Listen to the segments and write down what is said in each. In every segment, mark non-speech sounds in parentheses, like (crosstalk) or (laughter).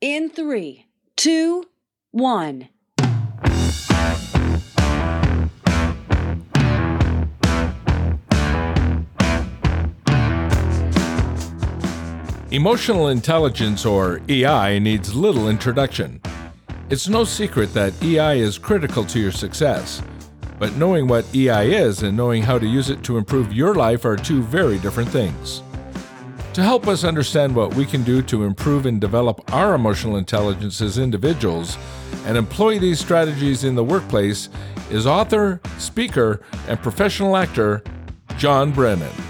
In three, two, one. Emotional intelligence, or EI, needs little introduction. It's no secret that EI is critical to your success. But knowing what EI is and knowing how to use it to improve your life are two very different things. To help us understand what we can do to improve and develop our emotional intelligence as individuals and employ these strategies in the workplace is author, speaker, and professional actor John Brennan.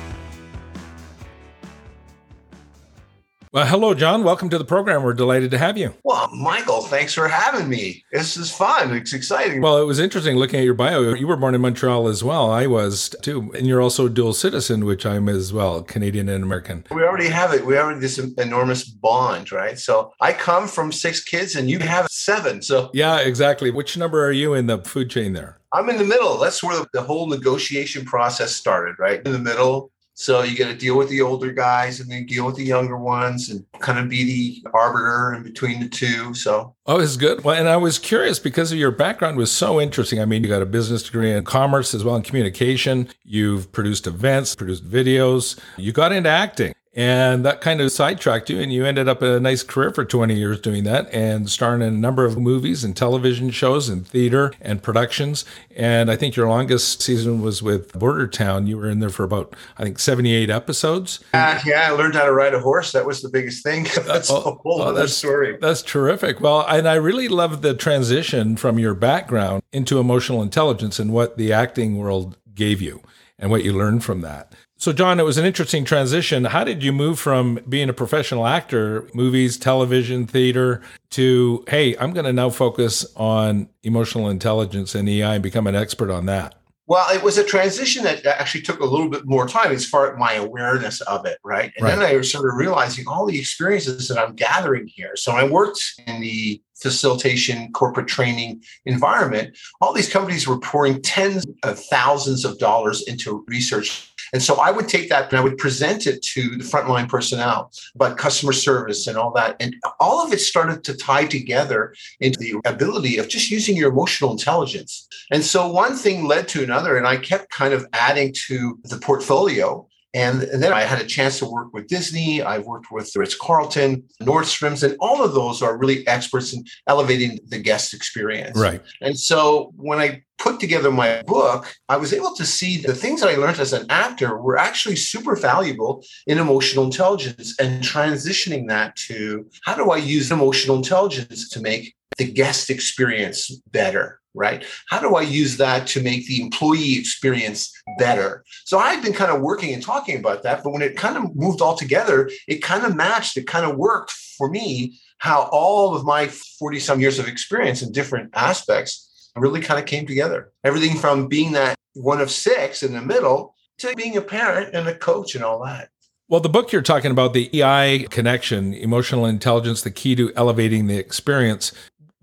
Well, hello, John. Welcome to the program. We're delighted to have you. Well, Michael, thanks for having me. This is fun. It's exciting. Well, it was interesting looking at your bio. You were born in Montreal as well. I was too. And you're also a dual citizen, which I'm as well, Canadian and American. We already have it. We already have this enormous bond, right? So I come from six kids and you have seven. So Yeah, exactly. Which number are you in the food chain there? I'm in the middle. That's where the whole negotiation process started, right? In the middle. So you got to deal with the older guys and then deal with the younger ones and kind of be the arbiter in between the two. So Oh, it's good. Well, and I was curious because of your background was so interesting. I mean, you got a business degree in commerce as well in communication. You've produced events, produced videos. You got into acting. And that kind of sidetracked you, and you ended up in a nice career for 20 years doing that and starring in a number of movies and television shows and theater and productions. And I think your longest season was with Bordertown. You were in there for about, I think, 78 episodes. uh, yeah, I learned how to ride a horse. That was the biggest thing. (laughs) that's Oh, a whole oh, other that's- story. That's terrific. Well, and I really love the transition from your background into emotional intelligence and what the acting world gave you and what you learned from that. So, John, it was an interesting transition. How did you move from being a professional actor, movies, television, theater, to, hey, I'm going to now focus on emotional intelligence and EI and become an expert on that? Well, it was a transition that actually took a little bit more time as far as my awareness of it, right? And then I started realizing all the experiences that I'm gathering here. So I worked in the facilitation corporate training environment. All these companies were pouring tens of thousands of dollars into research. And so I would take that and I would present it to the frontline personnel, about customer service and all that. And all of it started to tie together into the ability of just using your emotional intelligence. And so one thing led to another, and I kept kind of adding to the portfolio. And, and then I had a chance to work with Disney. I worked with Ritz Carlton, Nordstrom's, and all of those are really experts in elevating the guest experience. Right. And so when I put together my book, I was able to see the things that I learned as an actor were actually super valuable in emotional intelligence and transitioning that to how do I use emotional intelligence to make the guest experience better? Right? How do I use that to make the employee experience better? So I've been kind of working and talking about that, but when it kind of moved all together, it kind of matched, it kind of worked for me how all of my 40 some years of experience in different aspects really kind of came together. Everything from being that one of six in the middle to being a parent and a coach and all that. Well, the book you're talking about, the EI connection, emotional intelligence, the key to elevating the experience.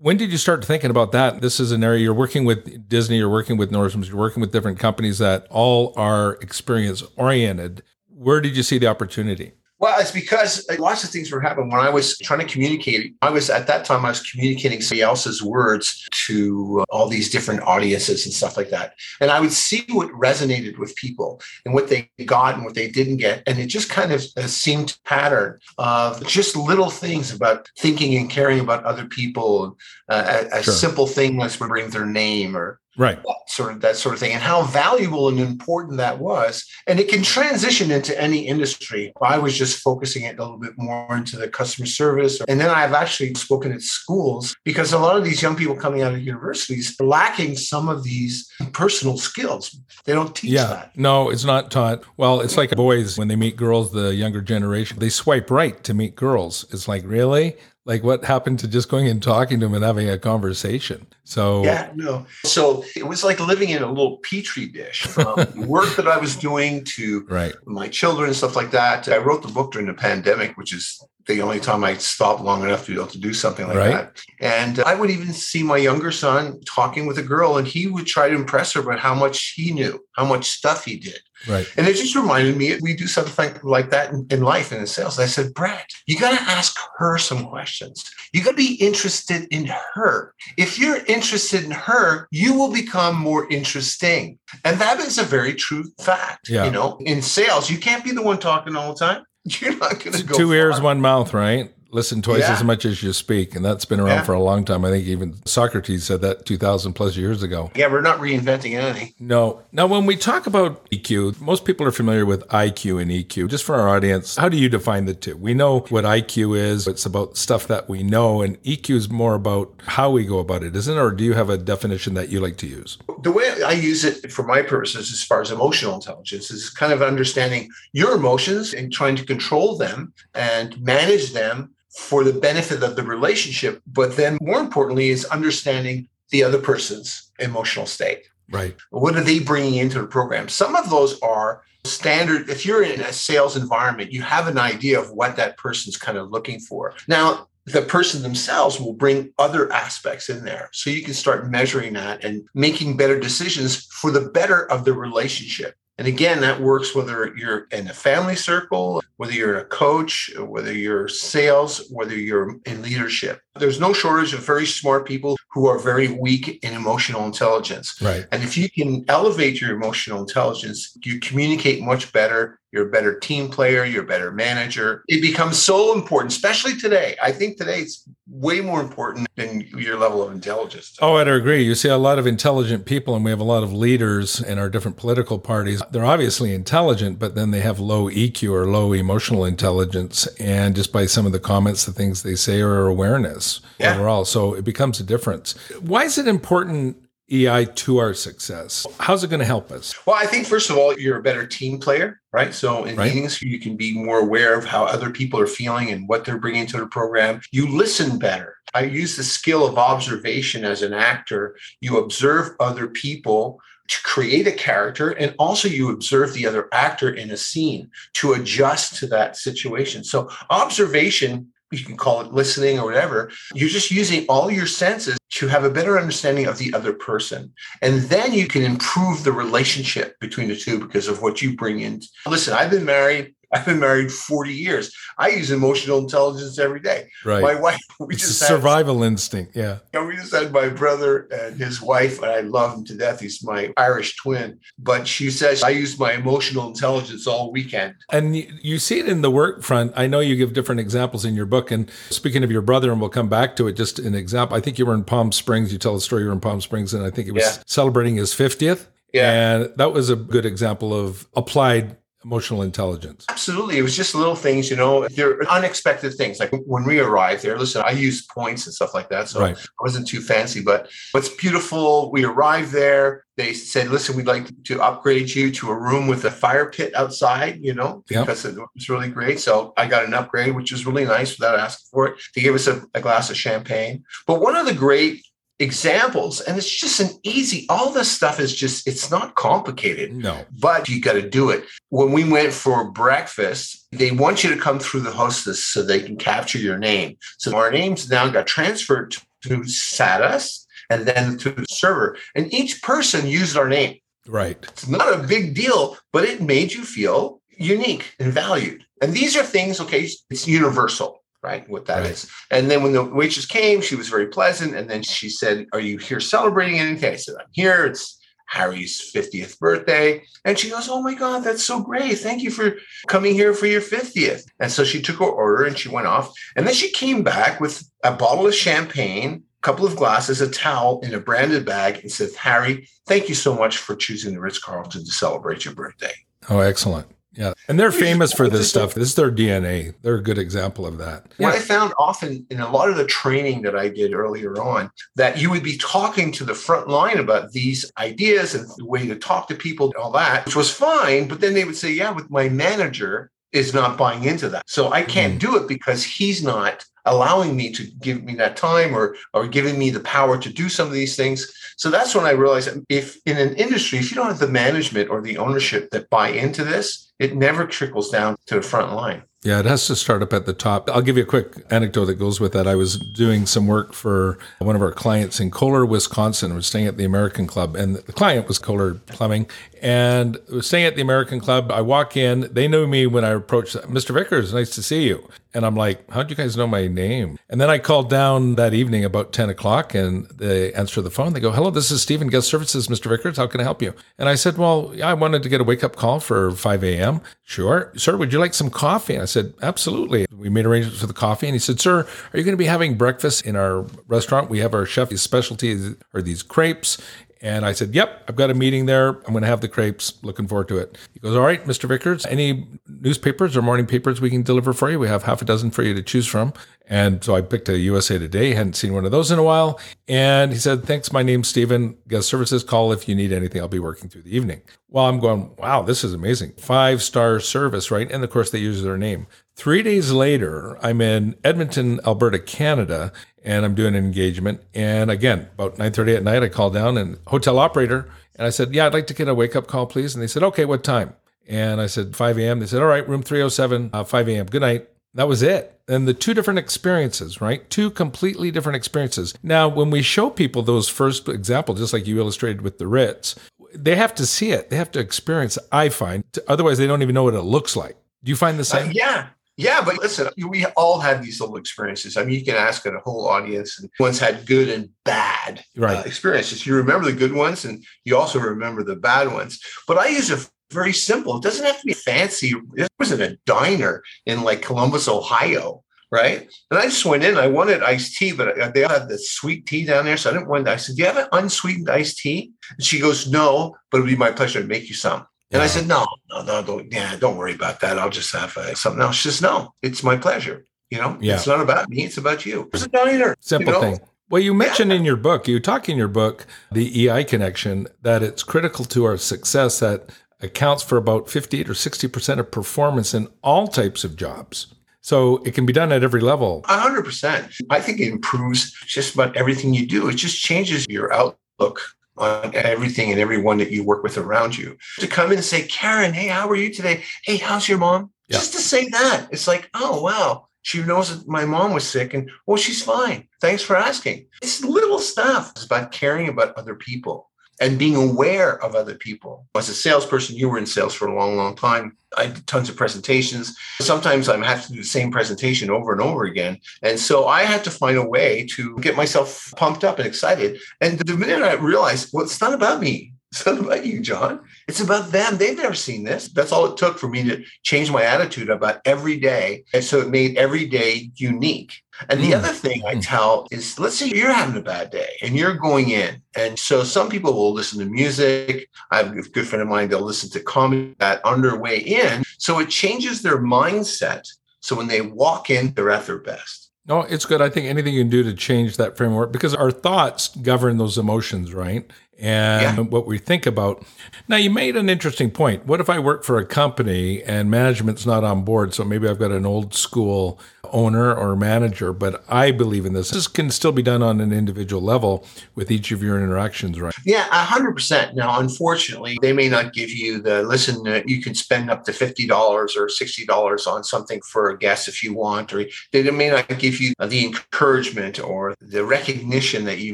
When did you start thinking about that? This is an area you're working with Disney, you're working with Nordstrom's, you're working with different companies that all are experience oriented. Where did you see the opportunity? Well, it's because lots of things were happening when I was trying to communicate. I was at that time I was communicating somebody else's words to all these different audiences and stuff like that, and I would see what resonated with people and what they got and what they didn't get, and it just kind of seemed pattern of just little things about thinking and caring about other people. Uh, a, a Sure. simple thing like remembering their name or Right. sort of that sort of thing and how valuable and important that was and it can transition into any industry i was just focusing it a little bit more into the customer service and then i've actually spoken at schools because a lot of these young people coming out of universities are lacking some of these personal skills they don't teach Yeah. that No, it's not taught. Well, it's like boys when they meet girls, the younger generation, they swipe right to meet girls. It's like, really? Like what happened to just going and talking to him and having a conversation? So Yeah, no. So it was like living in a little petri dish from (laughs) work that I was doing to right. my children and stuff like that. I wrote the book during the pandemic, which is the only time I stopped long enough to be able to do something like Right. that. And I would even see my younger son talking with a girl, and he would try to impress her about how much he knew, how much stuff he did. Right. And it just reminded me we do something like that in, in life and in sales. And I said, Brad, you got to ask her some questions. You got to be interested in her. If you're interested in her, you will become more interesting. And that is a very true fact. Yeah. You know, in sales, you can't be the one talking all the time. (laughs) You're not going to go Two ears, one mouth, right? Listen twice Yeah. as much as you speak. And that's been around Yeah. for a long time. I think even Socrates said that 2,000 plus years ago. Yeah, we're not reinventing anything. No. Now, when we talk about EQ, most people are familiar with IQ and EQ. Just for our audience, how do you define the two? We know what IQ is, it's about stuff that we know, and EQ is more about how we go about it, isn't it? Or do you have a definition that you like to use? the way I use it for my purposes, as far as emotional intelligence, is kind of understanding your emotions and trying to control them and manage them for the benefit of the relationship. But then, more importantly, is understanding the other person's emotional state. Right. What are they bringing into the program? Some of those are standard. If you're in a sales environment, you have an idea of what that person's kind of looking for. Now, the person themselves will bring other aspects in there. So you can start measuring that and making better decisions for the better of the relationship. And again, that works whether you're in a family circle, whether you're a coach, whether you're sales, whether you're in leadership. There's no shortage of very smart people who are very weak in emotional intelligence. Right. And if you can elevate your emotional intelligence, you communicate much better. You're a better team player. You're a better manager. It becomes so important, especially today. I think today it's way more important than your level of intelligence. Oh, I'd agree. You see a lot of intelligent people, and we have a lot of leaders in our different political parties. They're obviously intelligent, but then they have low EQ or low emotional intelligence. And just by some of the comments, the things they say or awareness Yeah. overall. So it becomes a difference. Why is it important, EI, to our success? How's it going to help us? Well, I think first of all, you're a better team player, right? So in Right. meetings, you can be more aware of how other people are feeling and what they're bringing to the program. You listen better. I use the skill of observation as an actor. You observe other people to create a character, and also you observe the other actor in a scene to adjust to that situation. So observation. You can call it listening or whatever. You're just using all your senses to have a better understanding of the other person. And then you can improve the relationship between the two because of what you bring in. Listen, I've been married. I've been married 40 years. I use emotional intelligence every day. Right. My wife, (laughs) we it's a just had, survival instinct. Yeah. you know, we just had my brother and his wife, and I love him to death. He's my Irish twin. But she says I use my emotional intelligence all weekend. And you, you see it in the work front. I know you give different examples in your book. And speaking of your brother, and we'll come back to it, just an example. I think you were in Palm Springs. You tell the story you were in Palm Springs, and I think it was Yeah. celebrating his 50th. Yeah. And that was a good example of applied emotional intelligence. Absolutely. It was just little things, you know, they're unexpected things. Like when we arrived there, listen, I used points and stuff like that. So Right. I wasn't too fancy, but what's beautiful, we arrived there. They said, listen, we'd like to upgrade you to a room with a fire pit outside, you know, Yep. because it was really great. So I got an upgrade, which was really nice without asking for it. They gave us a, a glass of champagne. But one of the great examples, and it's just an easy, all this stuff is just, it's not complicated No. but you got to do it. When we went for breakfast, they want you to come through the hostess so they can capture your name. So our names now got transferred to SATUS and then to the server, and each person used our name. Right. It's not a big deal, but it made you feel unique and valued. And these are things, okay, it's universal, right? What that is. Right. And then when the waitress came, she was very pleasant. And then she said, Are you here celebrating anything? I said, I'm here. It's Harry's 50th birthday. And she goes, Oh my God, that's so great. Thank you for coming here for your 50th. And so she took her order and she went off. And then she came back with a bottle of champagne, a couple of glasses, a towel in a branded bag, and said, Harry, thank you so much for choosing the Ritz Carlton to celebrate your birthday. Oh, excellent. Yeah. And they're famous for this stuff. This is their DNA. They're a good example of that. What Yeah. I found often in a lot of the training that I did earlier on, that you would be talking to the front line about these ideas and the way to talk to people and all that, which was fine. But then they would say, yeah, with my manager is not buying into that. So I can't mm. do it because he's not allowing me to give me that time or or giving me the power to do some of these things. So that's when I realized if in an industry, if you don't have the management or the ownership that buy into this, it never trickles down to the front line. Yeah, it has to start up at the top. I'll give you a quick anecdote that goes with that. I was doing some work for one of our clients in Kohler, Wisconsin. I was staying at the American Club, and the client was Kohler Plumbing. And I was staying at the American Club. I walk in. They knew me when I approached Mr. Vickers. Nice to see you. And I'm like, how'd you guys know my name? And then I called down that evening about 10 o'clock and they answer the phone. They go, hello, this is Stephen Guest Services, Mr. Vickers. How can I help you? And I said, well, I wanted to get a wake up call for 5 a.m. Sure. Sir, would you like some coffee? And I said, absolutely. We made arrangements for the coffee. And he said, sir, are you going to be having breakfast in our restaurant? We have our chef, his specialty are these crepes and I said, Yep, I've got a meeting there. I'm going to have the crepes. Looking forward to it. He goes, All right, Mr. Vickers, any newspapers or morning papers we can deliver for you? We have half a dozen for you to choose from. And so I picked a USA Today, hadn't seen one of those in a while. And he said, Thanks, my name's Stephen. Guest services call if you need anything. I'll be working through the evening. Well, I'm going, Wow, this is amazing. Five star service, right? And of course, they use their name. Three days later, I'm in Edmonton, Alberta, Canada, and I'm doing an engagement. And again, about 9:30 at night, I call down and hotel operator, and I said, "Yeah, I'd like to get a wake up call, please." And they said, "Okay, what time?" And I said, 5 a.m. They said, "All right, room 307, uh, 5 a.m. Good night." That was it. And the two different experiences, right? Two completely different experiences. Now, when we show people those first examples, just like you illustrated with the Ritz, they have to see it. They have to experience. I find, otherwise, they don't even know what it looks like. Do you find the same? Uh, yeah, yeah, but listen, we all have these little experiences. I mean, you can ask a whole audience, and one's had good and bad right. uh, experiences. You remember the good ones, and you also remember the bad ones. But I use a very simple. It doesn't have to be fancy. It wasn't a diner in like Columbus, Ohio, right? And I just went in. I wanted iced tea, but uh, they had the sweet tea down there, so I didn't want. That. I said, "Do you have an unsweetened iced tea?" And she goes, "No, but it'd be my pleasure to make you some." And I said, no, no, no, don't, yeah, don't worry about that. I'll just have uh, something else. She says, no, it's my pleasure. You know, yeah. it's not about me. It's about you. It's a diner. Simple you know? thing. Well, you mentioned yeah. in your book, you talk in your book, the EI connection, that it's critical to our success that accounts for about 58 or 60% of performance in all types of jobs. So it can be done at every level. 100%. I think it improves just about everything you do. It just changes your outlook on everything and everyone that you work with around you. To come in and say, Karen, hey, how are you today? Hey, how's your mom? Yeah. Just to say that, it's like, oh, wow. She knows that my mom was sick and, well, she's fine. Thanks for asking. It's little stuff. It's about caring about other people and being aware of other people. As a salesperson, you were in sales for a long, long time. I did tons of presentations. Sometimes I have to do the same presentation over and over again. And so I had to find a way to get myself pumped up and excited. And the minute I realized, well, it's not about me. It's not about you, John. It's about them. They've never seen this. That's all it took for me to change my attitude about every day. And so it made every day unique. And the mm. other thing I hmm. tell is let's say you're having a bad day and you're going in. And so some people will listen to music. I have a good friend of mine, they'll listen to comedy that underway in. So it changes their mindset. So when they walk in, they're at their best. No, it's good. I think anything you can do to change that framework because our thoughts govern those emotions, right? and yeah. what we think about. Now, you made an interesting point. What if I work for a company and management's not on board? So maybe I've got an old school owner or manager, but I believe in this. This can still be done on an individual level with each of your interactions, right? Yeah, 100%. Now, unfortunately, they may not give you the listen, uh, you can spend up to $50 or $60 on something for a guest if you want, or they may not give you the encouragement or the recognition that you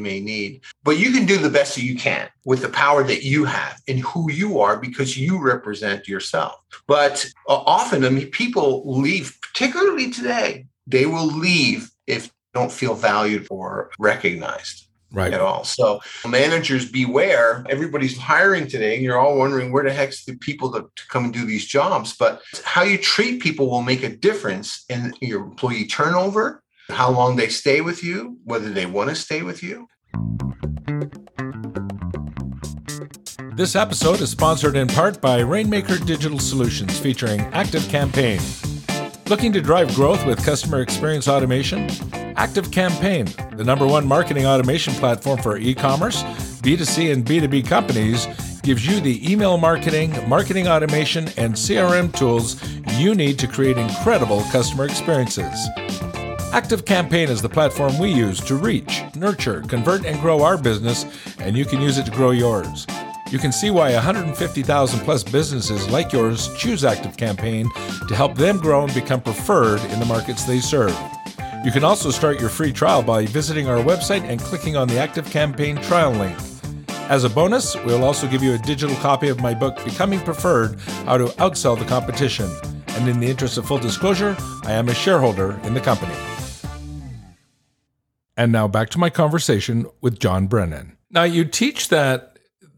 may need, but you can do the best that you can can with the power that you have and who you are because you represent yourself. But uh, often, I mean, people leave, particularly today, they will leave if they don't feel valued or recognized. Right. At all. So managers beware. Everybody's hiring today. And you're all wondering where the heck's the people to, to come and do these jobs. But how you treat people will make a difference in your employee turnover, how long they stay with you, whether they want to stay with you. This episode is sponsored in part by Rainmaker Digital Solutions featuring Active Campaign. Looking to drive growth with customer experience automation? Active Campaign, the number one marketing automation platform for e commerce, B2C, and B2B companies, gives you the email marketing, marketing automation, and CRM tools you need to create incredible customer experiences. Active Campaign is the platform we use to reach, nurture, convert, and grow our business, and you can use it to grow yours. You can see why 150,000 plus businesses like yours choose Active Campaign to help them grow and become preferred in the markets they serve. You can also start your free trial by visiting our website and clicking on the Active Campaign trial link. As a bonus, we'll also give you a digital copy of my book, Becoming Preferred How to Outsell the Competition. And in the interest of full disclosure, I am a shareholder in the company. And now back to my conversation with John Brennan. Now, you teach that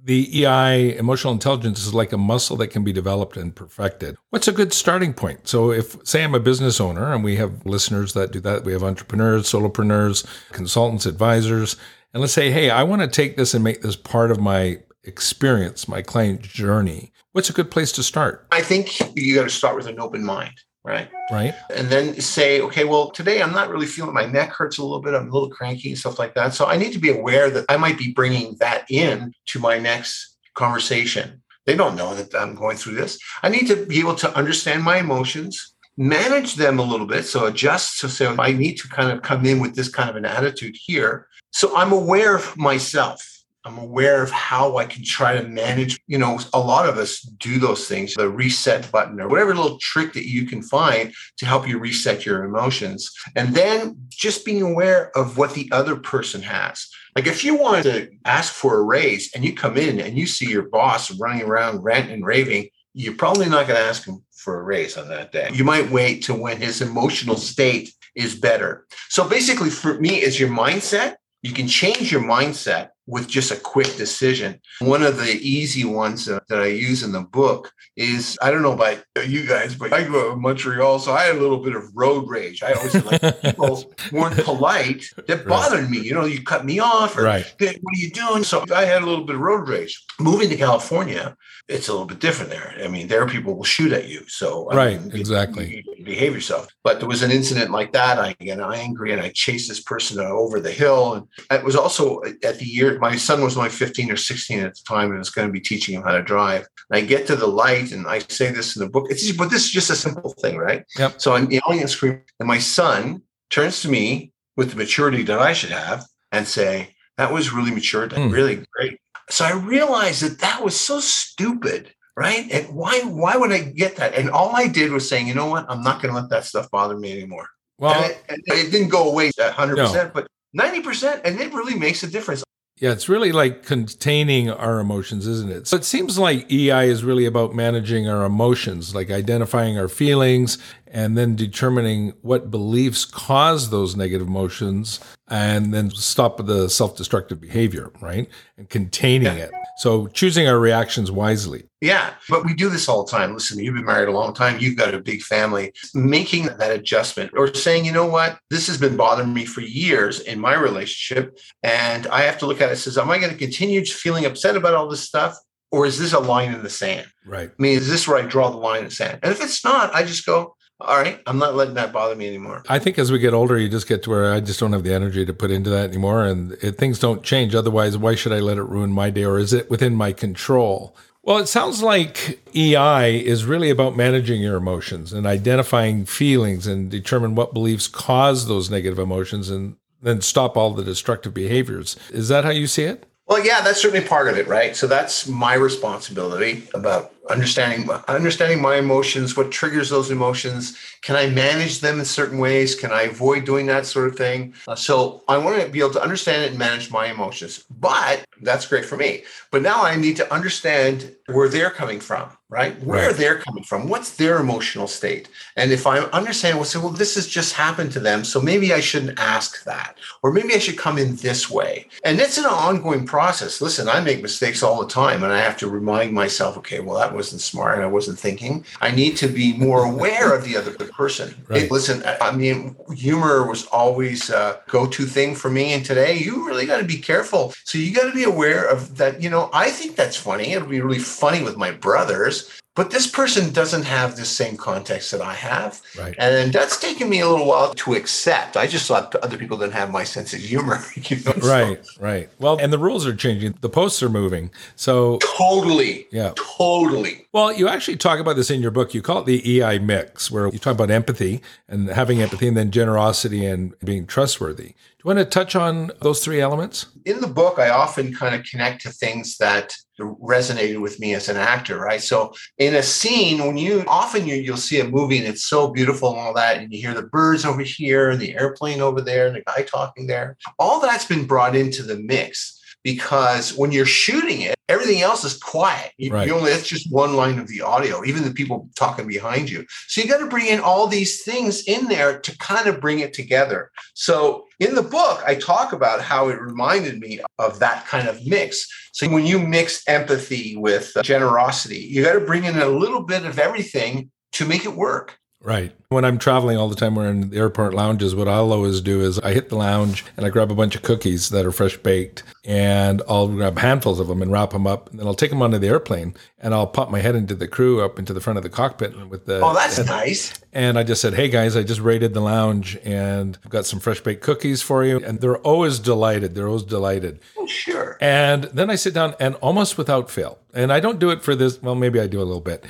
the EI, emotional intelligence, is like a muscle that can be developed and perfected. What's a good starting point? So, if, say, I'm a business owner and we have listeners that do that, we have entrepreneurs, solopreneurs, consultants, advisors, and let's say, hey, I want to take this and make this part of my experience, my client journey. What's a good place to start? I think you got to start with an open mind right? Right. And then say, okay, well, today I'm not really feeling my neck hurts a little bit. I'm a little cranky and stuff like that. So I need to be aware that I might be bringing that in to my next conversation. They don't know that I'm going through this. I need to be able to understand my emotions, manage them a little bit. So adjust. So say I need to kind of come in with this kind of an attitude here. So I'm aware of myself I'm aware of how I can try to manage. You know, a lot of us do those things, the reset button or whatever little trick that you can find to help you reset your emotions. And then just being aware of what the other person has. Like if you wanted to ask for a raise and you come in and you see your boss running around ranting and raving, you're probably not going to ask him for a raise on that day. You might wait to when his emotional state is better. So basically, for me, is your mindset. You can change your mindset with just a quick decision. One of the easy ones that I use in the book is I don't know about you guys, but I grew up in Montreal, so I had a little bit of road rage. I always like (laughs) people weren't polite that bothered right. me. You know, you cut me off, or right. hey, what are you doing? So I had a little bit of road rage. Moving to California, it's a little bit different there. I mean, there are people will shoot at you. So right, I mean, exactly. You, you behave yourself. But there was an incident like that. I get angry and I chased this person over the hill. And it was also at the year my son was only 15 or 16 at the time and was going to be teaching him how to drive. And I get to the light and I say this in the book. It's but this is just a simple thing, right? Yep. So I'm yelling and screaming, and my son turns to me with the maturity that I should have and say, "That was really mature, mm. really great." So I realized that that was so stupid right? And why why would I get that? And all I did was saying, you know what? I'm not going to let that stuff bother me anymore. Well, and it, and it didn't go away 100%, no. but 90%, and it really makes a difference. Yeah, it's really like containing our emotions, isn't it? So it seems like EI is really about managing our emotions, like identifying our feelings and then determining what beliefs cause those negative emotions and then stop the self destructive behavior, right? And containing yeah. it. So choosing our reactions wisely. Yeah, but we do this all the time. Listen, you've been married a long time, you've got a big family. Making that adjustment or saying, you know what, this has been bothering me for years in my relationship. And I have to look at it says, am I going to continue feeling upset about all this stuff? Or is this a line in the sand? Right. I mean, is this where I draw the line in the sand? And if it's not, I just go, all right, I'm not letting that bother me anymore. I think as we get older, you just get to where I just don't have the energy to put into that anymore. And it, things don't change. Otherwise, why should I let it ruin my day? Or is it within my control? Well, it sounds like EI is really about managing your emotions and identifying feelings and determine what beliefs cause those negative emotions and then stop all the destructive behaviors. Is that how you see it? Well, yeah, that's certainly part of it, right? So that's my responsibility about understanding understanding my emotions, what triggers those emotions. Can I manage them in certain ways? Can I avoid doing that sort of thing? Uh, so I want to be able to understand it and manage my emotions. But that's great for me. But now I need to understand where they're coming from right? Where right. they're coming from, what's their emotional state. And if I understand, we'll say, well, this has just happened to them. So maybe I shouldn't ask that. Or maybe I should come in this way. And it's an ongoing process. Listen, I make mistakes all the time and I have to remind myself, okay, well, that wasn't smart. And I wasn't thinking. I need to be more aware of the other (laughs) person. Right. Hey, listen, I mean, humor was always a go-to thing for me. And today you really got to be careful. So you got to be aware of that. You know, I think that's funny. It'll be really funny with my brothers but this person doesn't have the same context that I have. Right. And that's taken me a little while to accept. I just thought other people didn't have my sense of humor. (laughs) You know? Right, so. right. Well, and the rules are changing. The posts are moving. So totally. Yeah. Totally. Well, you actually talk about this in your book. You call it the EI mix, where you talk about empathy and having empathy and then generosity and being trustworthy. Want to touch on those three elements? In the book, I often kind of connect to things that resonated with me as an actor, right? So in a scene, when you often you, you'll see a movie and it's so beautiful and all that, and you hear the birds over here and the airplane over there and the guy talking there. All that's been brought into the mix because when you're shooting it, everything else is quiet. You, right. you only that's just one line of the audio, even the people talking behind you. So you got to bring in all these things in there to kind of bring it together. So in the book, I talk about how it reminded me of that kind of mix. So when you mix empathy with generosity, you got to bring in a little bit of everything to make it work. Right. When I'm traveling all the time, we're in the airport lounges. What I'll always do is I hit the lounge and I grab a bunch of cookies that are fresh baked and I'll grab handfuls of them and wrap them up. And then I'll take them onto the airplane and I'll pop my head into the crew up into the front of the cockpit with the. Oh, that's nice. And I just said, hey guys, I just raided the lounge and I've got some fresh baked cookies for you. And they're always delighted. They're always delighted. Oh, sure. And then I sit down and almost without fail. And I don't do it for this. Well, maybe I do a little bit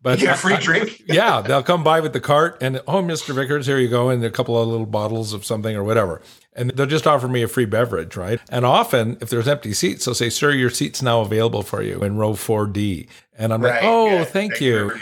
but you get a free drink. (laughs) yeah, they'll come by with the cart and oh, Mr. Vickers, here you go, and a couple of little bottles of something or whatever. And they'll just offer me a free beverage, right? And often, if there's empty seats, they'll say, "Sir, your seat's now available for you in row 4D." And I'm right, like, "Oh, yeah, thank, thank you."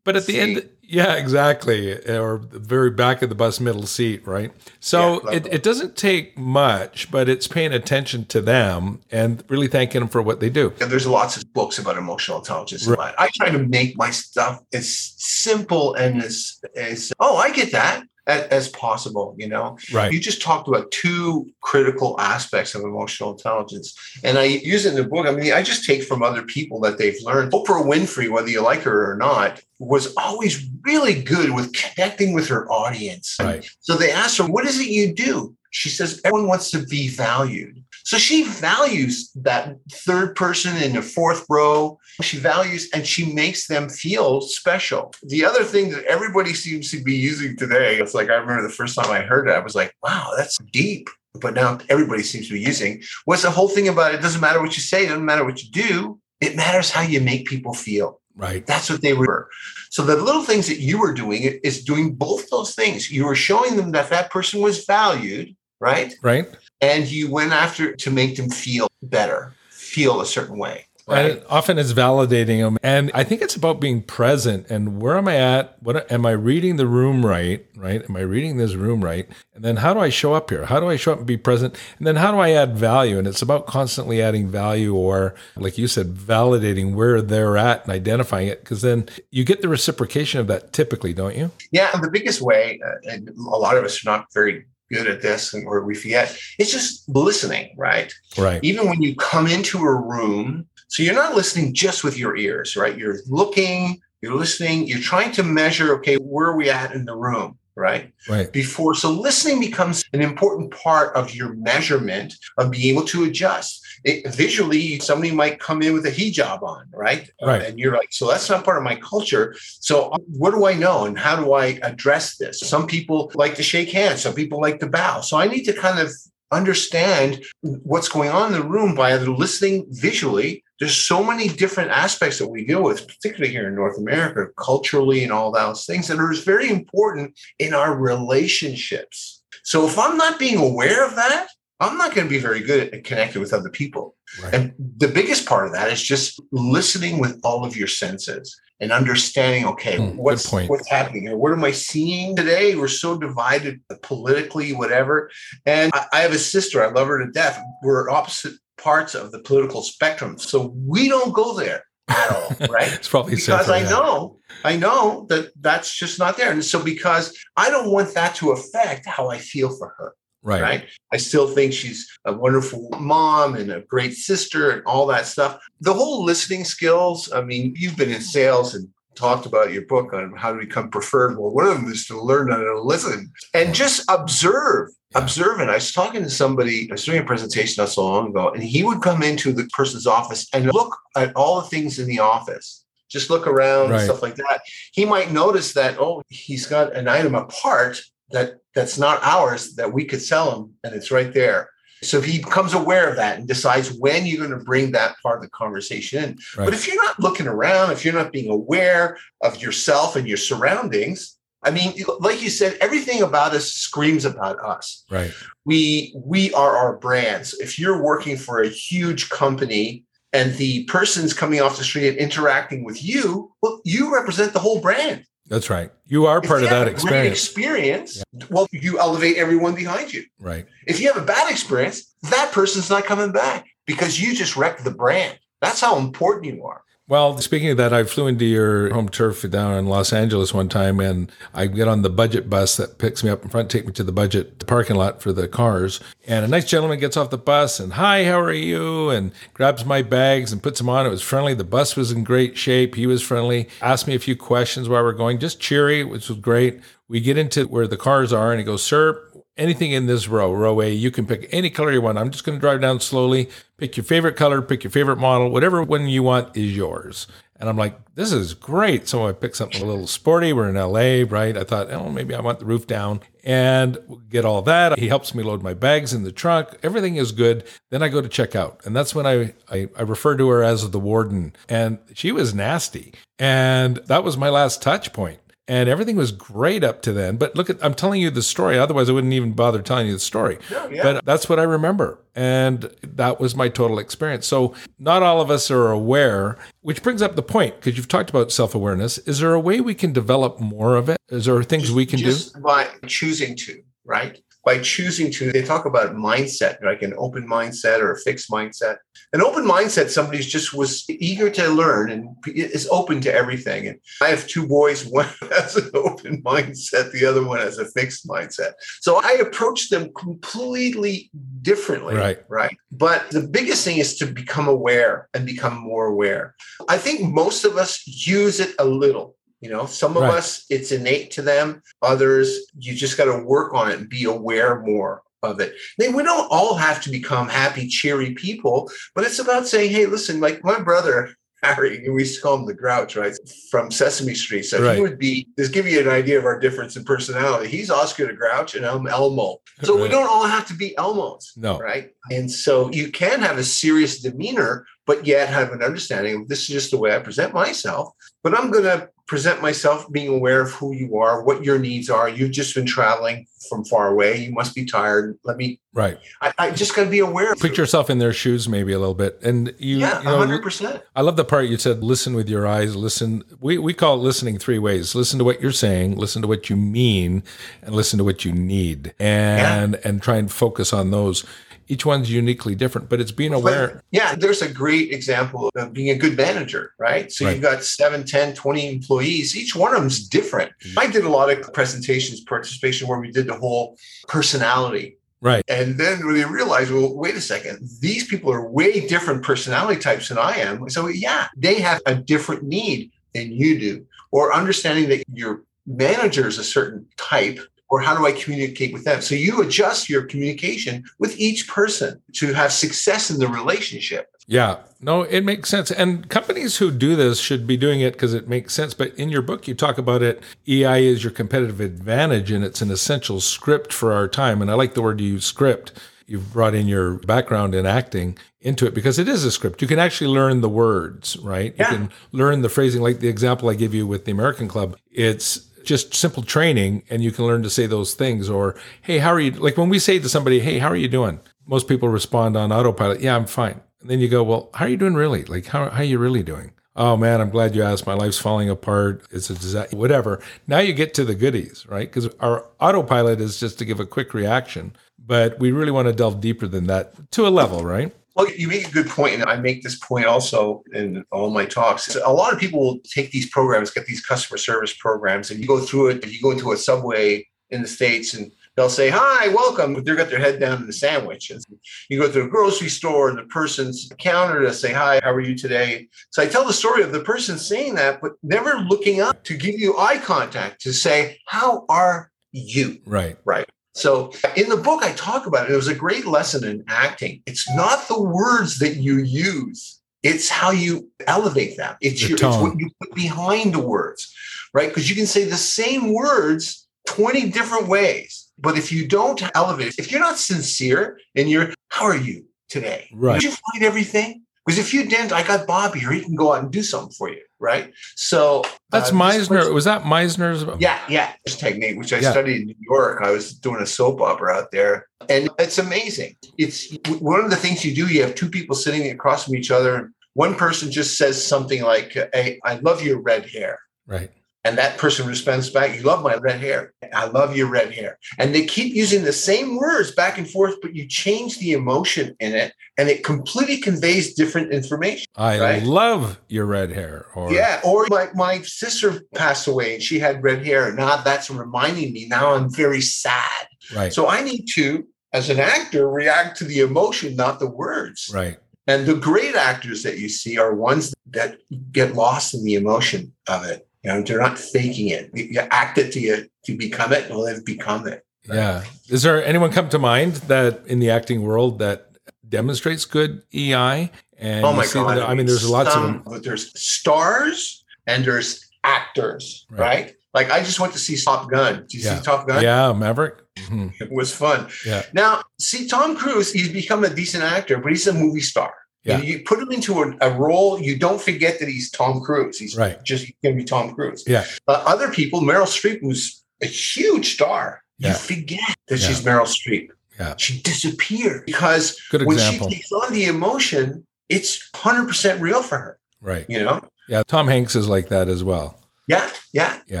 But at the end, yeah, exactly. Or the very back of the bus middle seat, right? So yeah, it, it doesn't take much, but it's paying attention to them and really thanking them for what they do. And there's lots of books about emotional intelligence. Right. I try to make my stuff as simple and as, as oh, I get that as, as, possible you know? Right. You just talked about two critical aspects of emotional intelligence and i use it in the book. I mean i just take from other people that they've learned. Oprah winfrey whether you like her or not was always really good with connecting with her audience. Right. So they asked her what is it you do she says everyone wants to be valued so she values that third person in the fourth row. She values and she makes them feel special. The other thing that everybody seems to be using today, it's like I remember the first time I heard it, I was like, wow, that's deep. But now everybody seems to be using was the whole thing about it doesn't matter what you say, it doesn't matter what you do. It matters how you make people feel. Right. That's what they were. So the little things that you were doing is doing both those things. You were showing them that that person was valued, right? Right and you went after to make them feel better, feel a certain way. Right. And often it's validating them. And I think it's about being present and where am I at? What am I reading the room right? Right? Am I reading this room right? And then how do I show up here? How do I show up and be present? And then how do I add value? And it's about constantly adding value or, like you said, validating where they're at and identifying it. Because then you get the reciprocation of that typically, don't you? Yeah. The biggest way, uh, and a lot of us are not very good at this and or we forget it's just listening right? Right. Even when you come into a room so you're not listening just with your ears right? You're looking you're listening you're trying to measure okay where are we at in the room right right before so listening becomes an important part of your measurement of being able to adjust it, visually somebody might come in with a hijab on, right? Right. Uh, and you're like, so that's not part of my culture. So uh, what do I know and how do I address this? Some people like to shake hands. Some people like to bow. So I need to kind of understand what's going on in the room by either listening visually. There's so many different aspects that we deal with, particularly here in North America, culturally and all those things that are very important in our relationships. So if I'm not being aware of that, I'm not going to be very good at connecting with other people. Right. And the biggest part of that is just listening with all of your senses and understanding, okay, mm, what's what's happening here? What am I seeing today? We're so divided politically, whatever. And I, I have a sister, I love her to death. We're opposite parts of the political spectrum. So we don't go there at all, (laughs) right? it's probably because I know, I know that that's just not there. And so because I don't want that to affect how I feel for her. Right. right. I still think she's a wonderful mom and a great sister and all that stuff. The whole listening skills. I mean, you've been in sales and talked about your book on how to become preferred. Well, one of them is to learn how to listen and just observe. Observe it. I was talking to somebody, I was doing a presentation not so long ago, and he would come into the person's office and look at all the things in the office just look around right. and stuff like that. He might notice that, oh, he's got an item apart that that's not ours that we could sell them and it's right there so if he becomes aware of that and decides when you're going to bring that part of the conversation in right. but if you're not looking around if you're not being aware of yourself and your surroundings I mean, like you said, everything about us screams about us. Right. We we are our brands. If you're working for a huge company and the person's coming off the street and interacting with you, well, you represent the whole brand. That's right. You are part of that experience. experience. Yeah. Well, you elevate everyone behind you. Right. If you have a bad experience, that person's not coming back because you just wrecked the brand. That's how important you are. Well, speaking of that, I flew into your home turf down in Los Angeles one time, and I get on the budget bus that picks me up in front, take me to the budget parking lot for the cars. And a nice gentleman gets off the bus and, hi, how are you? And grabs my bags and puts them on. It was friendly. The bus was in great shape. He was friendly. Asked me a few questions while we're going, just cheery, which was great. We get into where the cars are, and he goes, sir, anything in this row, row A, you can pick any color you want. I'm just going to drive down slowly, pick your favorite color, pick your favorite model, whatever one you want is yours. And I'm like, this is great. So I picked something a little sporty. We're in LA, right? I thought, oh, maybe I want the roof down and get all that. He helps me load my bags in the trunk. Everything is good. Then I go to check out. And that's when I, I, I refer to her as the warden. And she was nasty. And that was my last touch point and everything was great up to then. But look at, I'm telling you the story. Otherwise, I wouldn't even bother telling you the story. Yeah, yeah. But that's what I remember. And that was my total experience. So, not all of us are aware, which brings up the point because you've talked about self awareness. Is there a way we can develop more of it? Is there things we can Just do? By choosing to, right? By choosing to, they talk about mindset, like an open mindset or a fixed mindset. An open mindset, somebody just was eager to learn and is open to everything. And I have two boys, one (laughs) has an open mindset, the other one has a fixed mindset. So I approach them completely differently. Right. Right. But the biggest thing is to become aware and become more aware. I think most of us use it a little you know, some of right. us, it's innate to them. Others, you just got to work on it and be aware more of it. I mean, we don't all have to become happy, cheery people, but it's about saying, hey, listen, like my brother, (laughs) Harry, we used to call him the Grouch, right? From Sesame Street. So right. he would be, just give you an idea of our difference in personality. He's Oscar the Grouch and I'm Elmo. So right. we uh-huh. don't all have to be Elmos. No. Right. And so you can have a serious demeanor, but yet have an understanding of this is just the way I present myself. But I'm going to present myself being aware of who you are, what your needs are. You've just been traveling from far away. You must be tired. Let me. Right. I, I just got to be aware. Put yourself in their shoes, maybe a little bit, and you. Yeah, hundred percent. I love the part you said. Listen with your eyes. Listen. We we call it listening three ways. Listen to what you're saying. Listen to what you mean, and listen to what you need, and yeah. and try and focus on those each one's uniquely different, but it's being aware. But, yeah, there's a great example of being a good manager, right? So right. you've got 7, 10, 20 employees. Each one of them's different. Mm-hmm. I did a lot of presentations, participation where we did the whole personality. Right. And then when they realized, well, wait a second, these people are way different personality types than I am. So yeah, they have a different need than you do. Or understanding that your manager is a certain type or how do I communicate with them? So you adjust your communication with each person to have success in the relationship. Yeah, no, it makes sense. And companies who do this should be doing it because it makes sense. But in your book, you talk about it. EI is your competitive advantage, and it's an essential script for our time. And I like the word you use, script. You've brought in your background in acting into it because it is a script. You can actually learn the words, right? Yeah. You can learn the phrasing, like the example I give you with the American Club. It's just simple training and you can learn to say those things or hey how are you? Like when we say to somebody hey how are you doing? Most people respond on autopilot yeah i'm fine. And then you go well how are you doing really? Like how, how are you really doing? Oh man i'm glad you asked. My life's falling apart. It's a disaster whatever. Now you get to the goodies right? Because our autopilot is just to give a quick reaction but we really want to delve deeper than that to a level right well, you make a good point, and I make this point also in all my talks. A lot of people will take these programs, get these customer service programs, and you go through it. You go into a subway in the states, and they'll say, "Hi, welcome." But they've got their head down in the sandwich. And you go to a grocery store, and the person's counter to say, "Hi, how are you today?" So I tell the story of the person saying that, but never looking up to give you eye contact to say, "How are you?" Right. Right. So in the book, I talk about it. It was a great lesson in acting. It's not the words that you use, it's how you elevate them. It's, your, it's what you put behind the words, right? Because you can say the same words 20 different ways. But if you don't elevate, if you're not sincere and you're, how are you today? Right. Did you find everything? Because if you didn't, I got Bobby, or he can go out and do something for you, right? So that's uh, Meisner. Was that Meisner's? Yeah, yeah. This technique, which I yeah. studied in New York. I was doing a soap opera out there, and it's amazing. It's one of the things you do. You have two people sitting across from each other. One person just says something like, "Hey, I love your red hair." Right. And that person responds back, You love my red hair. I love your red hair. And they keep using the same words back and forth, but you change the emotion in it and it completely conveys different information. I right? love your red hair. Or Yeah. Or my, my sister passed away and she had red hair. Now that's reminding me. Now I'm very sad. Right. So I need to, as an actor, react to the emotion, not the words. Right. And the great actors that you see are ones that get lost in the emotion of it. You know, they're not faking it. You act it to you to become it, and they've become it. Right? Yeah. Is there anyone come to mind that in the acting world that demonstrates good EI? And oh my god! I mean, there's lots Some, of them. But there's stars and there's actors, right? right? Like I just went to see Top Gun. Did you yeah. see Top Gun? Yeah, Maverick. Mm-hmm. It was fun. Yeah. Now, see, Tom Cruise, he's become a decent actor, but he's a movie star. Yeah. You put him into a, a, role, you don't forget that he's Tom Cruise. He's right. just going to be Tom Cruise. Yeah. Uh, other people, Meryl Streep was a huge star. Yeah. You forget that yeah. she's Meryl Streep. Yeah. She disappeared because when she takes on the emotion, it's 100% real for her. Right. You know? Yeah. Tom Hanks is like that as well. Yeah, yeah, yeah.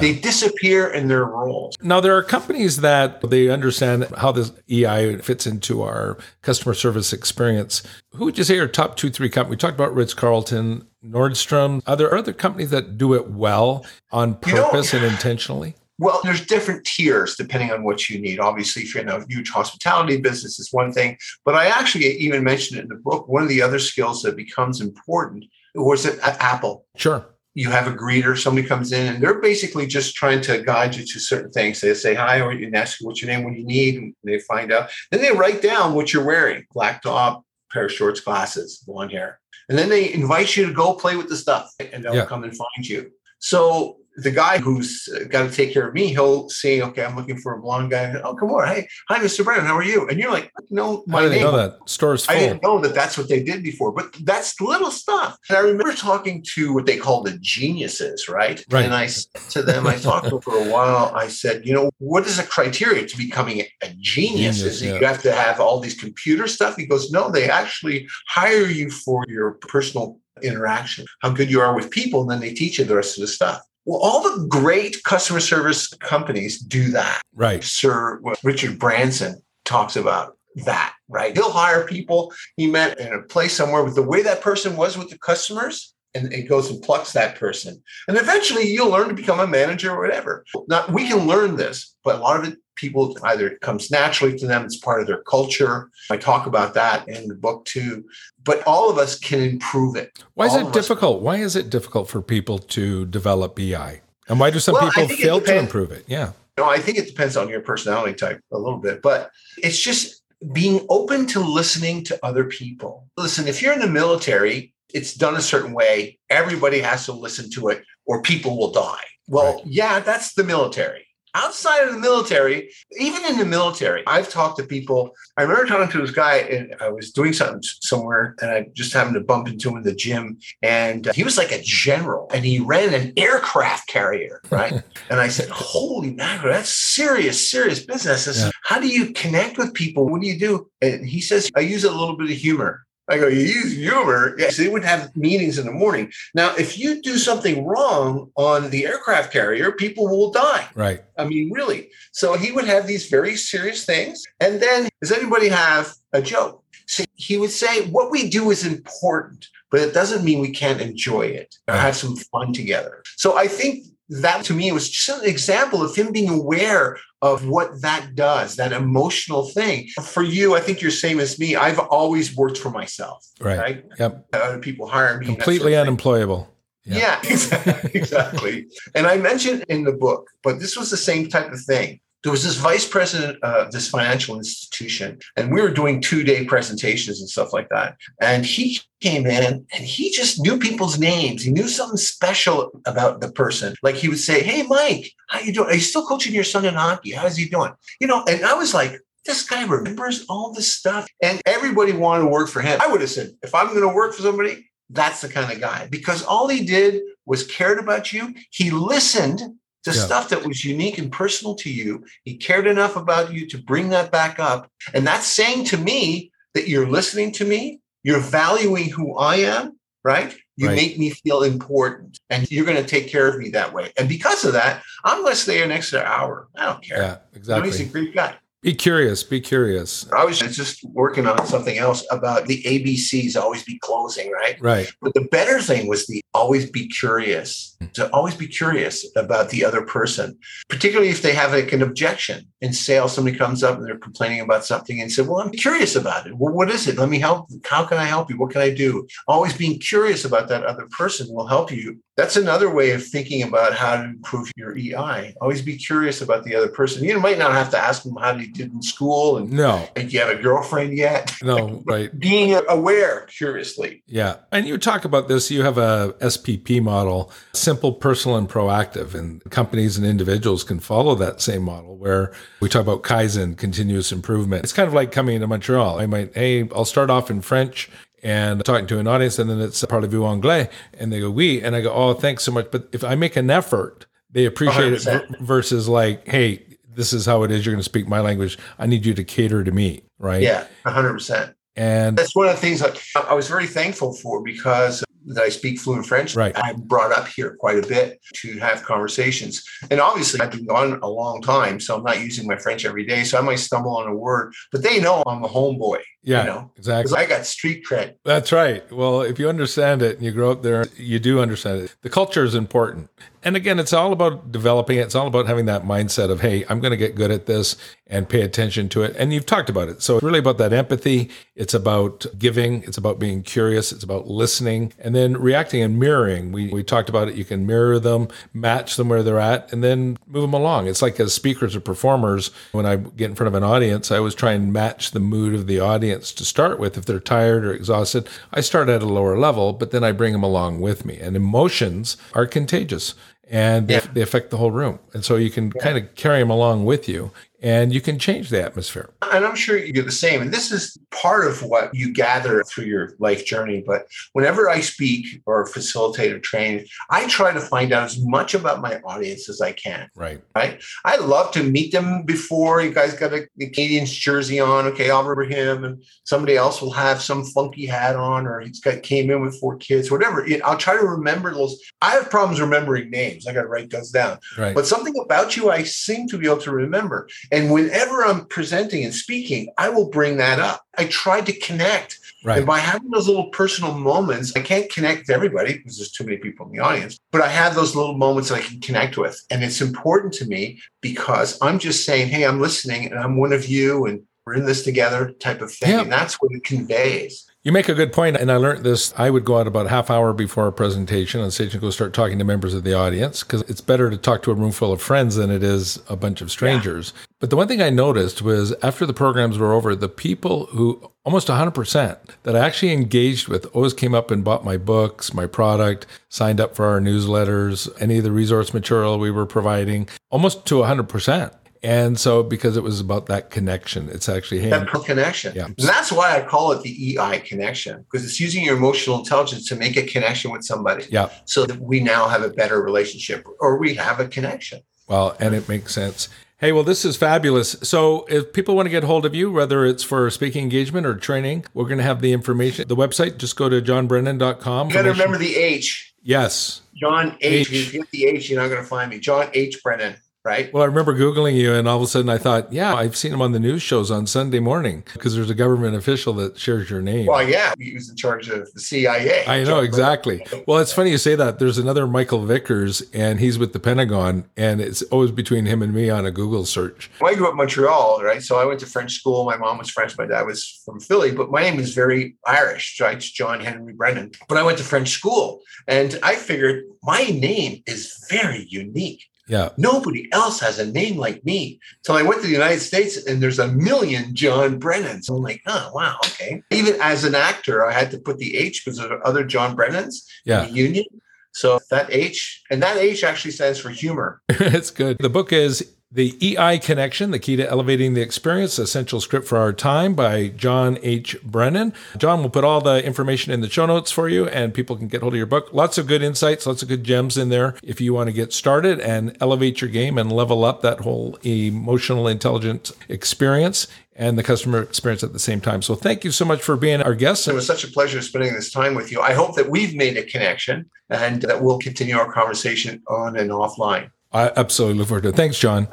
They disappear in their roles. Now there are companies that they understand how this EI fits into our customer service experience. Who would you say are top two, three companies? We talked about Ritz Carlton, Nordstrom. Are there other companies that do it well on purpose you know, and intentionally? Well, there's different tiers depending on what you need. Obviously, if you're in a huge hospitality business, is one thing. But I actually even mentioned it in the book. One of the other skills that becomes important was at Apple. Sure you have a greeter, somebody comes in and they're basically just trying to guide you to certain things. They say hi or you ask you what's your name, what do you need, and they find out. Then they write down what you're wearing: black top, pair of shorts, glasses, blonde hair. And then they invite you to go play with the stuff and they'll yeah. come and find you. So the guy who's got to take care of me, he'll say, "Okay, I'm looking for a blonde guy." Oh, come on, hey, hi, Mr. Brennan, how are you? And you're like, "No, my I name." Know that store's full. I didn't know that that's what they did before, but that's little stuff. And I remember talking to what they call the geniuses, right? Right. And I said to them, I talked to them for a while. I said, you know, what is a criteria to becoming a genius? genius is yeah. you have to have all these computer stuff? He goes, no, they actually hire you for your personal interaction, how good you are with people, and then they teach you the rest of the stuff. Well, all the great customer service companies do that. Right. Sir Richard Branson talks about that, right? He'll hire people he met in a place somewhere with the way that person was with the customers, and it goes and plucks that person. And eventually you'll learn to become a manager or whatever. Now, we can learn this, but a lot of it people either it comes naturally to them, it's part of their culture. I talk about that in the book too. But all of us can improve it. Why is all it difficult? Us- why is it difficult for people to develop EI? And why do some well, people fail to improve it? Yeah. No, I think it depends on your personality type a little bit, but it's just being open to listening to other people. Listen, if you're in the military, it's done a certain way. Everybody has to listen to it or people will die. Well, right. yeah, that's the military outside of the military, even in the military, I've talked to people. I remember talking to this guy, and I was doing something somewhere, and I just happened to bump into him in the gym. And uh, he was like a general, and he ran an aircraft carrier, right? (laughs) and I said, Holy mackerel, that's serious, serious business. Said, yeah. How do you connect with people? What do you do? And he says, I use a little bit of humor. I go, you use humor. Yes, they would have meetings in the morning. Now, if you do something wrong on the aircraft carrier, people will die. Right. I mean, really. So he would have these very serious things. And then, does anybody have a joke? So he would say, what we do is important, but it doesn't mean we can't enjoy it or uh-huh. have some fun together. So I think that to me was just an example of him being aware of what that does, that emotional thing. For you, I think you're same as me. I've always worked for myself. Right. right? Yep. Other people hire me. Completely sort of unemployable. Yeah, yeah (laughs) exactly. and I mentioned in the book, but this was the same type of thing there was this vice president of this financial institution, and we were doing two day presentations and stuff like that. And he came in and he just knew people's names. He knew something special about the person. Like he would say, Hey, Mike, how are you doing? Are you still coaching your son in hockey? How's he doing? You know, and I was like, this guy remembers all this stuff. And everybody wanted to work for him. I would have said, if I'm going to work for somebody, that's the kind of guy because all he did was cared about you. He listened to yeah. stuff that was unique and personal to you. He cared enough about you to bring that back up. And that's saying to me that you're listening to me, you're valuing who I am, right? You right. make me feel important and you're going to take care of me that way. And because of that, I'm going to stay an extra hour. I don't care. Yeah, exactly. You know, he's a great guy. Be curious. Be curious. I was just working on something else about the ABCs always be closing, right? Right. But the better thing was the always be curious, to always be curious about the other person, particularly if they have like an objection in sales. Somebody comes up and they're complaining about something and said, Well, I'm curious about it. Well, what is it? Let me help. How can I help you? What can I do? Always being curious about that other person will help you that's another way of thinking about how to improve your EI. Always be curious about the other person. You might not have to ask them how they did in school and no, do you have a girlfriend yet? No, (laughs) right. Being aware curiously. Yeah. And you talk about this, you have a SPP model, simple, personal, and proactive. And companies and individuals can follow that same model where we talk about Kaizen, continuous improvement. It's kind of like coming to Montreal. I might, hey, I'll start off in French and talking to an audience, and then it's parlez-vous anglais, and they go oui, and I go oh thanks so much. But if I make an effort, they appreciate 100%. it versus like hey this is how it is. You're going to speak my language. I need you to cater to me, right? Yeah, 100. percent And that's one of the things that I was very thankful for because that I speak fluent French. Right. I'm brought up here quite a bit to have conversations. And obviously, I've been gone a long time, so I'm not using my French every day. So I might stumble on a word, but they know I'm a homeboy. Yeah, you know? exactly. I got street cred. That's right. Well, if you understand it and you grow up there, you do understand it. The culture is important. And again, it's all about developing it. It's all about having that mindset of, hey, I'm going to get good at this and pay attention to it. And you've talked about it. So it's really about that empathy. It's about giving. It's about being curious. It's about listening and then reacting and mirroring. We, we talked about it. You can mirror them, match them where they're at, and then move them along. It's like as speakers or performers, when I get in front of an audience, I always try and match the mood of the audience to start with. If they're tired or exhausted, I start at a lower level, but then I bring them along with me. And emotions are contagious and yeah. they, they, affect the whole room. And so you can yeah. kind of carry them along with you and you can change the atmosphere. And I'm sure you're the same. And this is part of what you gather through your life journey. But whenever I speak or facilitate or train, I try to find out as much about my audience as I can. Right. Right. I love to meet them before you guys got a, a Canadiens jersey on. Okay, I'll remember him. And somebody else will have some funky hat on or he's got came in with four kids, whatever. I'll try to remember those. I have problems remembering names. I got to write those down. Right. But something about you I seem to be able to remember. And whenever I'm presenting and speaking, I will bring that up. I try to connect. Right. And by having those little personal moments, I can't connect to everybody because there's too many people in the audience, but I have those little moments that I can connect with. And it's important to me because I'm just saying, hey, I'm listening and I'm one of you and we're in this together type of thing. And that's what it conveys. You make a good point, and I learned this. I would go out about a half hour before a presentation on stage and go start talking to members of the audience because it's better to talk to a room full of friends than it is a bunch of strangers. Yeah. But the one thing I noticed was after the programs were over, the people who almost 100% that I actually engaged with always came up and bought my books, my product, signed up for our newsletters, any of the resource material we were providing, almost to 100%. And so, because it was about that connection, it's actually hey, that connection. Yeah. And that's why I call it the EI connection because it's using your emotional intelligence to make a connection with somebody. Yeah. So that we now have a better relationship or we have a connection. Well, and it makes sense. Hey, well, this is fabulous. So, if people want to get hold of you, whether it's for speaking engagement or training, we're going to have the information. The website, just go to johnhbrennan.com. You got to remember the H. Yes. John H. H. If you get the H, you're not going to find me. John H. Brennan right? Well, I remember Googling you, and all of a sudden I thought, yeah, I've seen him on the news shows on Sunday morning because there's a government official that shares your name. Well, yeah, he was in charge of the CIA. I know, exactly. Well, it's funny you say that. There's another Michael Vickers, and he's with the Pentagon, and it's always between him and me on a Google search. Well, I grew up in Montreal, right? So I went to French school. My mom was French, my dad was from Philly, but my name is very Irish, right? It's John Henry Brennan. But I went to French school, and I figured my name is very unique. Yeah. Nobody else has a name like me. So I went to the United States and there's a million John Brennans. I'm like, oh, wow, okay. Even as an actor, I had to put the H because there are other John Brennans yeah. in the union. So that H, and that H actually stands for humor. (laughs) it's good. The book is The EI Connection, the key to elevating the experience, essential script for our time by John H. Brennan. John will put all the information in the show notes for you and people can get hold of your book. Lots of good insights, lots of good gems in there if you want to get started and elevate your game and level up that whole emotional intelligence experience and the customer experience at the same time. So thank you so much for being our guest. It was such a pleasure spending this time with you. I hope that we've made a connection and that we'll continue our conversation on and offline. I absolutely look forward to it. Thanks, John.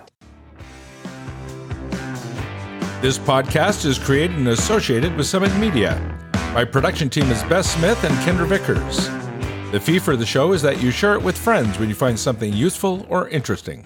This podcast is created and associated with Summit Media. My production team is Beth Smith and Kendra Vickers. The fee for the show is that you share it with friends when you find something useful or interesting.